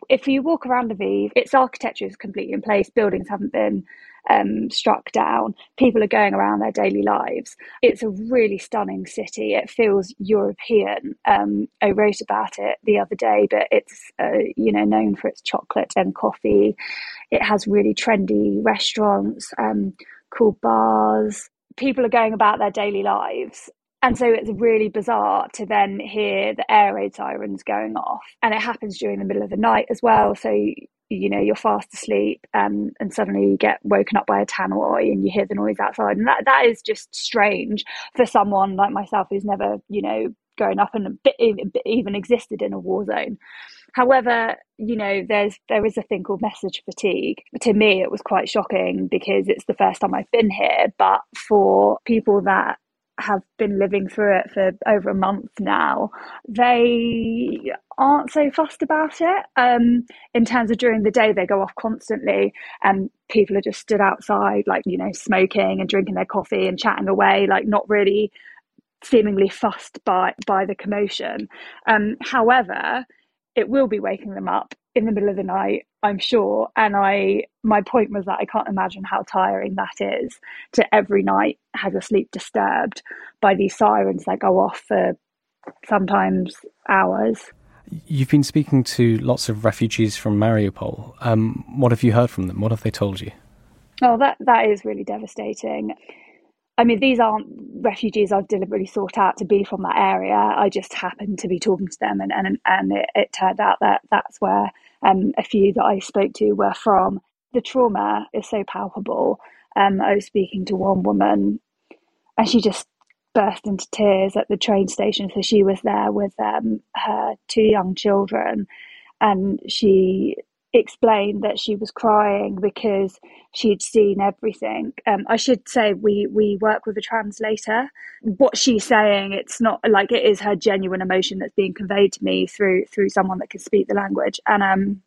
if you walk around Lviv, its architecture is completely in place. Buildings haven't been um, struck down. People are going around their daily lives. It's a really stunning city. It feels European. Um, I wrote about it the other day, but it's uh, you know known for its chocolate and coffee. It has really trendy restaurants, um, cool bars. People are going about their daily lives and so it's really bizarre to then hear the air raid sirens going off. And it happens during the middle of the night as well. So, you know, you're fast asleep and, and suddenly you get woken up by a tannoy and you hear the noise outside. And that, that is just strange for someone like myself who's never, you know, grown up and even existed in a war zone. However, you know, there's there is a thing called message fatigue. To me, it was quite shocking because it's the first time I've been here. But for people that have been living through it for over a month now, they aren't so fussed about it. Um, in terms of during the day, they go off constantly, and people are just stood outside, like you know, smoking and drinking their coffee and chatting away, like not really seemingly fussed by by the commotion. Um, however, it will be waking them up in the middle of the night, I'm sure. And I, my point was that I can't imagine how tiring that is to every night have your sleep disturbed by these sirens that go off for sometimes hours. You've been speaking to lots of refugees from Mariupol. Um, what have you heard from them? What have they told you? Oh, that that is really devastating. I mean, these aren't refugees I've deliberately sought out to be from that area. I just happened to be talking to them, and and, and it, it turned out that that's where um, a few that I spoke to were from. The trauma is so palpable. Um, I was speaking to one woman, and she just burst into tears at the train station. So she was there with um, her two young children, and she explained that she was crying because she'd seen everything. Um, I should say we we work with a translator. What she's saying, it's not like it is her genuine emotion that's being conveyed to me through through someone that can speak the language, and um,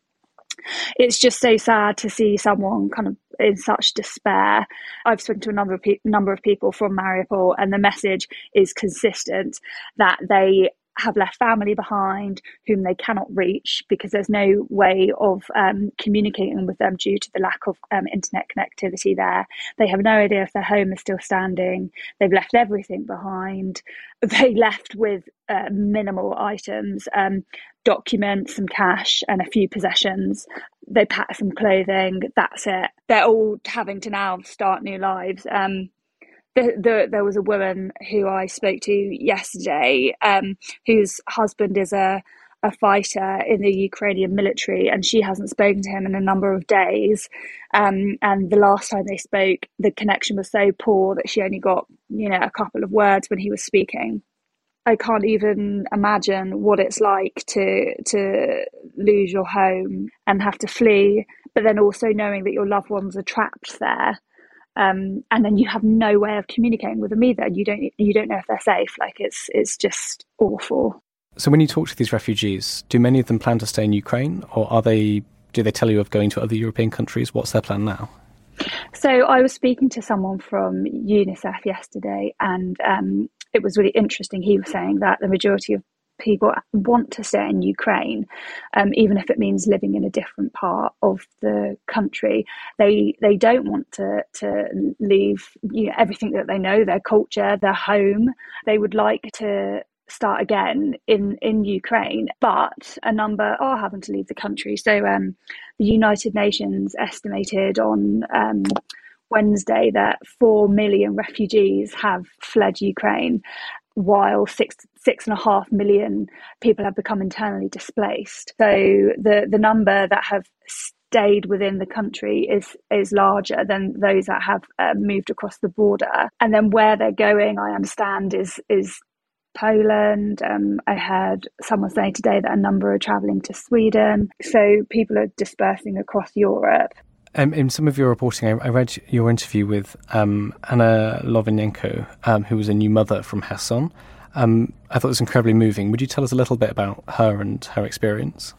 it's just so sad to see someone kind of in such despair. I've spoken to a number of pe- number of people from Mariupol, and the message is consistent that they have left family behind whom they cannot reach because there's no way of um, communicating with them due to the lack of um, internet connectivity there. They have no idea if their home is still standing. They've left everything behind. They left with uh, minimal items, um, documents, some cash, and a few possessions. They packed some clothing. That's it. They're all having to now start new lives. Um, the, the, there was a woman who I spoke to yesterday, um, whose husband is a a fighter in the Ukrainian military, and she hasn't spoken to him in a number of days. Um, and the last time they spoke, the connection was so poor that she only got you know a couple of words when he was speaking. I can't even imagine what it's like to to lose your home and have to flee, but then also knowing that your loved ones are trapped there um, and then you have no way of communicating with them either. You don't you don't know if they're safe. Like it's it's just awful. So when you talk to these refugees, do many of them plan to stay in Ukraine, or are they? Do they tell you of going to other European countries? What's their plan now? So I was speaking to someone from UNICEF yesterday, and um, it was really interesting. He was saying that the majority of people want to stay in Ukraine, um, even if it means living in a different part of the country. They they don't want to to leave you know, everything that they know, their culture, their home. They would like to start again in in Ukraine, but a number are having to leave the country. So um, the United Nations estimated on. Um, Wednesday that 4 million refugees have fled Ukraine while six six and a half million people have become internally displaced. So the the number that have stayed within the country is is larger than those that have uh, moved across the border. And then where they're going, I understand, is is Poland. Um, I heard someone say today that a number are travelling to Sweden. So people are dispersing across Europe. Um, in some of your reporting, I, I read your interview with um, Anna Lovinenko, um, who was a new mother from Kherson. Um, I thought it was incredibly moving. Would you tell us a little bit about her and her experience?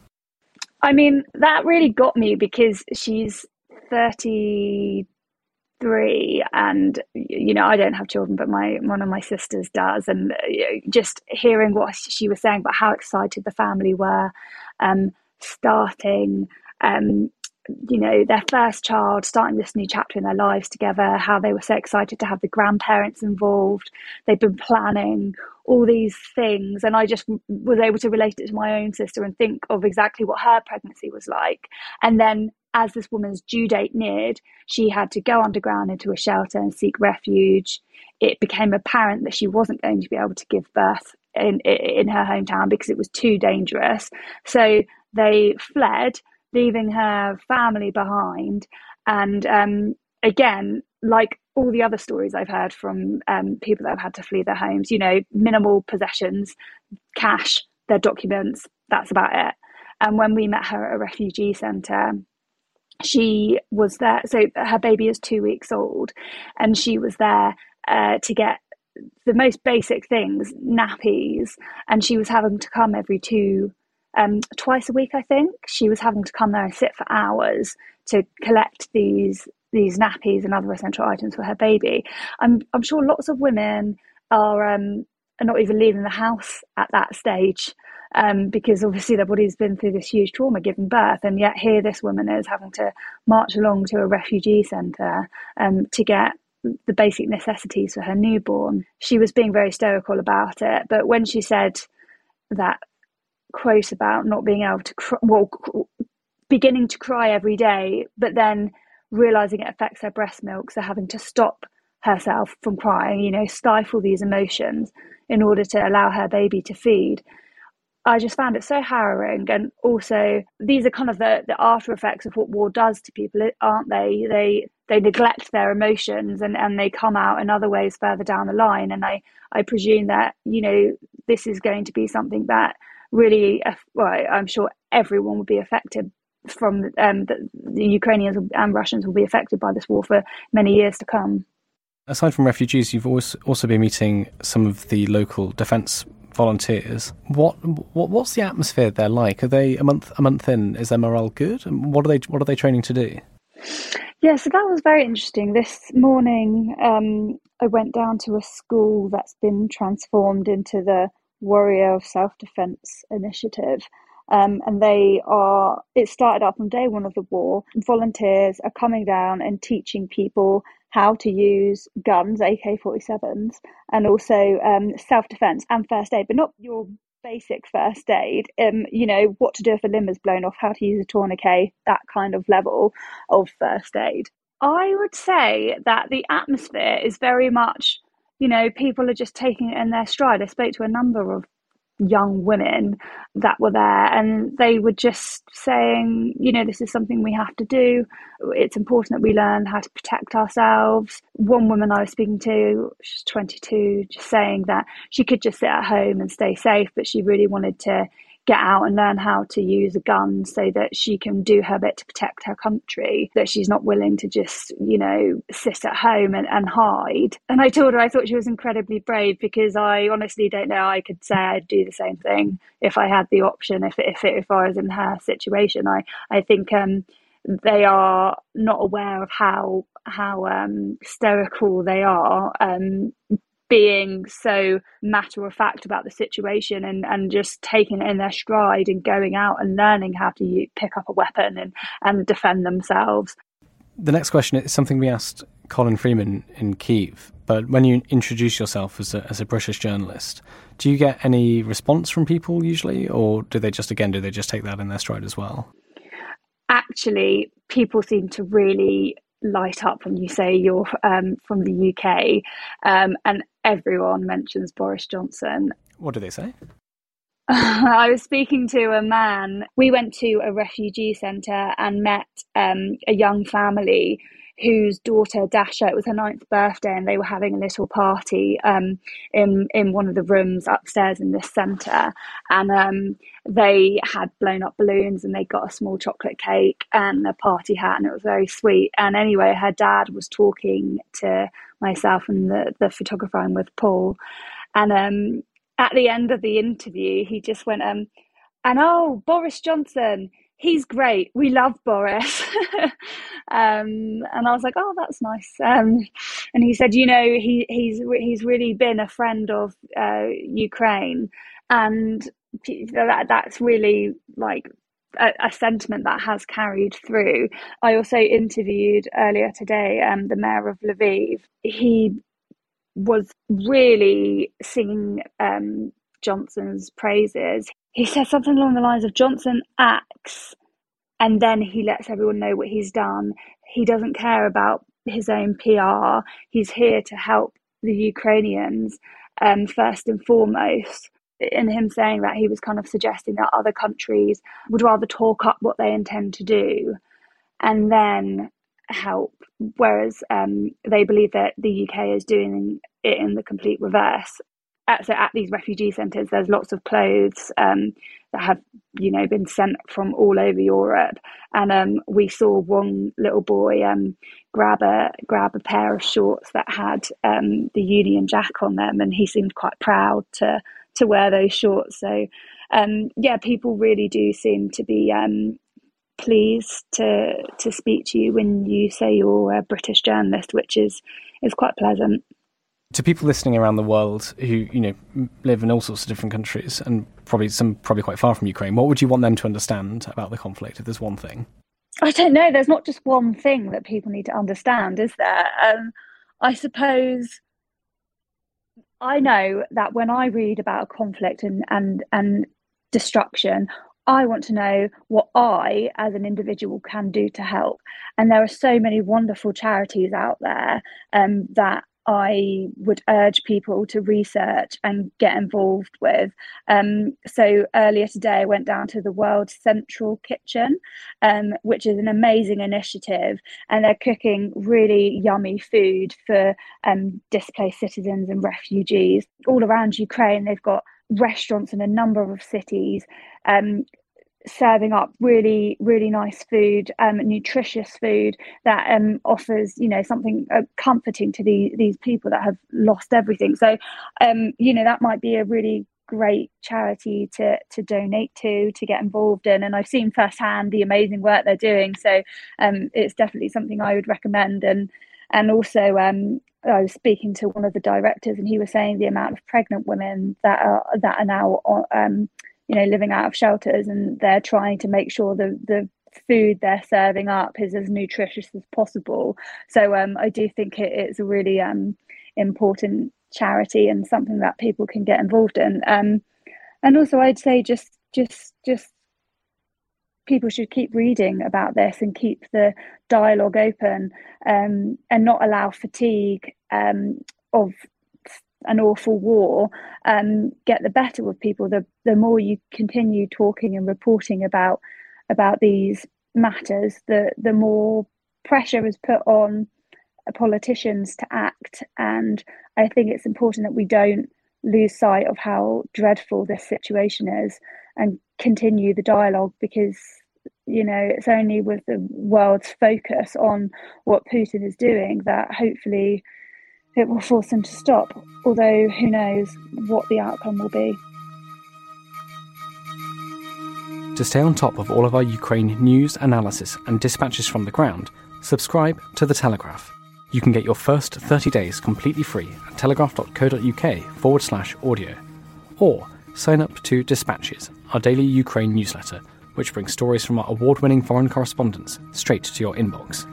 I mean, that really got me because she's 33 and you know i don't have children but my one of my sisters does and just hearing what she was saying about how excited the family were um, starting um, you know, their first child, starting this new chapter in their lives together, how they were so excited to have the grandparents involved. They've been planning all these things. And I just was able to relate it to my own sister and think of exactly what her pregnancy was like. And then as this woman's due date neared, she had to go underground into a shelter and seek refuge. It became apparent that she wasn't going to be able to give birth in in her hometown because it was too dangerous. So they fled leaving her family behind. And um, again, like all the other stories I've heard from um, people that have had to flee their homes, you know, minimal possessions, cash, their documents, that's about it. And when we met her at a refugee centre, she was there. So her baby is two weeks old, and she was there uh, to get the most basic things, nappies, and she was having to come every two um, twice a week, I think. She was having to come there and sit for hours to collect these these nappies and other essential items for her baby. I'm I'm sure lots of women are um, are not even leaving the house at that stage um, because obviously their body's been through this huge trauma giving birth, and yet here this woman is having to march along to a refugee centre um, to get the basic necessities for her newborn. She was being very stoical about it, but when she said that quote about not being able to cry, well, beginning to cry every day, but then realizing it affects her breast milk, so having to stop herself from crying, you know, stifle these emotions in order to allow her baby to feed. I just found it so harrowing. And also, these are kind of the, the after effects of what war does to people, aren't they? They they neglect their emotions and, and they come out in other ways further down the line. And I, I presume that, you know, this is going to be something that really, well, I'm sure everyone will be affected from um, the, the Ukrainians and Russians will be affected by this war for many years to come. Aside from refugees, you've also been meeting some of the local defence volunteers. What what what's the atmosphere there like? Are they a month a month in? Is their morale good? And what are they what are they training to do? Yeah, so that was very interesting. This morning, um, I went down to a school that's been transformed into the Warrior of Self Defense Initiative. Um, and they are, it started up on day one of the war. Volunteers are coming down and teaching people how to use guns, AK 47s, and also um, self defense and first aid, but not your basic first aid. Um, you know, what to do if a limb is blown off, how to use a tourniquet, that kind of level of first aid. I would say that the atmosphere is very much, you know, people are just taking it in their stride. I spoke to a number of young women that were there and they were just saying you know this is something we have to do it's important that we learn how to protect ourselves one woman i was speaking to she's 22 just saying that she could just sit at home and stay safe but she really wanted to get out and learn how to use a gun so that she can do her bit to protect her country, that she's not willing to just, you know, sit at home and, and hide. And I told her I thought she was incredibly brave because I honestly don't know I could say I'd do the same thing if I had the option, if, if, if I was in her situation. I, I think um, they are not aware of how how um, stoical they are um, being so matter of fact about the situation and, and just taking it in their stride and going out and learning how to use, pick up a weapon and, and defend themselves. The next question is something we asked Colin Freeman in Kiev, but when you introduce yourself as a, as a British journalist, do you get any response from people usually, or do they just, again, do they just take that in their stride as well? Actually, people seem to really light up when you say you're um, from the UK, um, and everyone mentions Boris Johnson. What do they say? I was speaking to a man. We went to a refugee centre and met um, a young family whose daughter Dasha, it was her ninth birthday, and they were having a little party um, in in one of the rooms upstairs in this centre, and um, they had blown up balloons and they got a small chocolate cake and a party hat, and it was very sweet. And anyway, her dad was talking to myself and the the photographer I'm with, Paul, and um, at the end of the interview, he just went, um, and oh, Boris Johnson he's great. We love Boris. um, and I was like, oh, that's nice. Um, and he said, you know, he, he's he's really been a friend of uh, Ukraine, and that that's really like a, a, sentiment that has carried through. I also interviewed earlier today um, the mayor of Lviv. He was really singing um, Johnson's praises he says something along the lines of Johnson acts and then he lets everyone know what he's done. He doesn't care about his own PR. He's here to help the Ukrainians um, first and foremost. In him saying that, he was kind of suggesting that other countries would rather talk up what they intend to do and then help, whereas um, they believe that the UK is doing it in the complete reverse at, so at these refugee centres, there's lots of clothes um, that have, you know, been sent from all over Europe. And um, we saw one little boy um, grab a grab a pair of shorts that had um, the Union Jack on them, and he seemed quite proud to to wear those shorts. So um, yeah, people really do seem to be um, pleased to to speak to you when you say you're a British journalist, which is is quite pleasant. To people listening around the world who you know live in all sorts of different countries and probably some probably quite far from Ukraine, what would you want them to understand about the conflict? If there's one thing, I don't know. There's not just one thing that people need to understand, is there? Um, I suppose I know that when I read about a conflict and and and destruction, I want to know what I, as an individual, can do to help. And there are so many wonderful charities out there um, that I would urge people to research and get involved with. Um, so earlier today, I went down to the World Central Kitchen, um, which is an amazing initiative, and they're cooking really yummy food for um, displaced citizens and refugees all around Ukraine. They've got restaurants in a number of cities um, serving up really really nice food um, nutritious food that um, offers you know something uh, comforting to the, these people that have lost everything. So um, you know that might be a really great charity to to donate to to get involved in. And I've seen firsthand the amazing work they're doing. So um, it's definitely something I would recommend. And and also um, I was speaking to one of the directors and he was saying the amount of pregnant women that are that are now um, you know living out of shelters and they're trying to make sure the the food they're serving up is as nutritious as possible. So um, i do think it, it's a really um, important charity and something that people can get involved in. Um, and also i'd say just just just people should keep reading about this and keep the dialogue open um, and not allow fatigue um, of an awful war um, get the better of people, the the more you continue talking and reporting about about these matters, the the more pressure is put on politicians to act. And I think it's important that we don't lose sight of how dreadful this situation is and continue the dialogue because you know it's only with the world's focus on what Putin is doing that hopefully it will force them to stop, although who knows what the outcome will be. To stay on top of all of our Ukraine news, analysis, and dispatches from the ground, subscribe to The Telegraph. You can get your first 30 days completely free at telegraph.co.uk forward slash audio. Or sign up to Dispatches, our daily Ukraine newsletter, which brings stories from our award winning foreign correspondents straight to your inbox.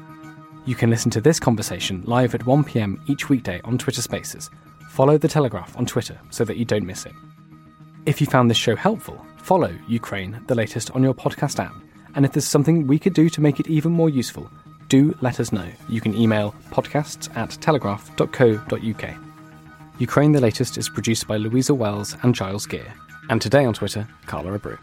You can listen to this conversation live at 1pm each weekday on Twitter Spaces. Follow The Telegraph on Twitter so that you don't miss it. If you found this show helpful, follow Ukraine, the latest, on your podcast app. And if there's something we could do to make it even more useful, do let us know. You can email podcasts at telegraph.co.uk. Ukraine the Latest is produced by Louisa Wells and Giles Gear. And today on Twitter, Carla Abreu.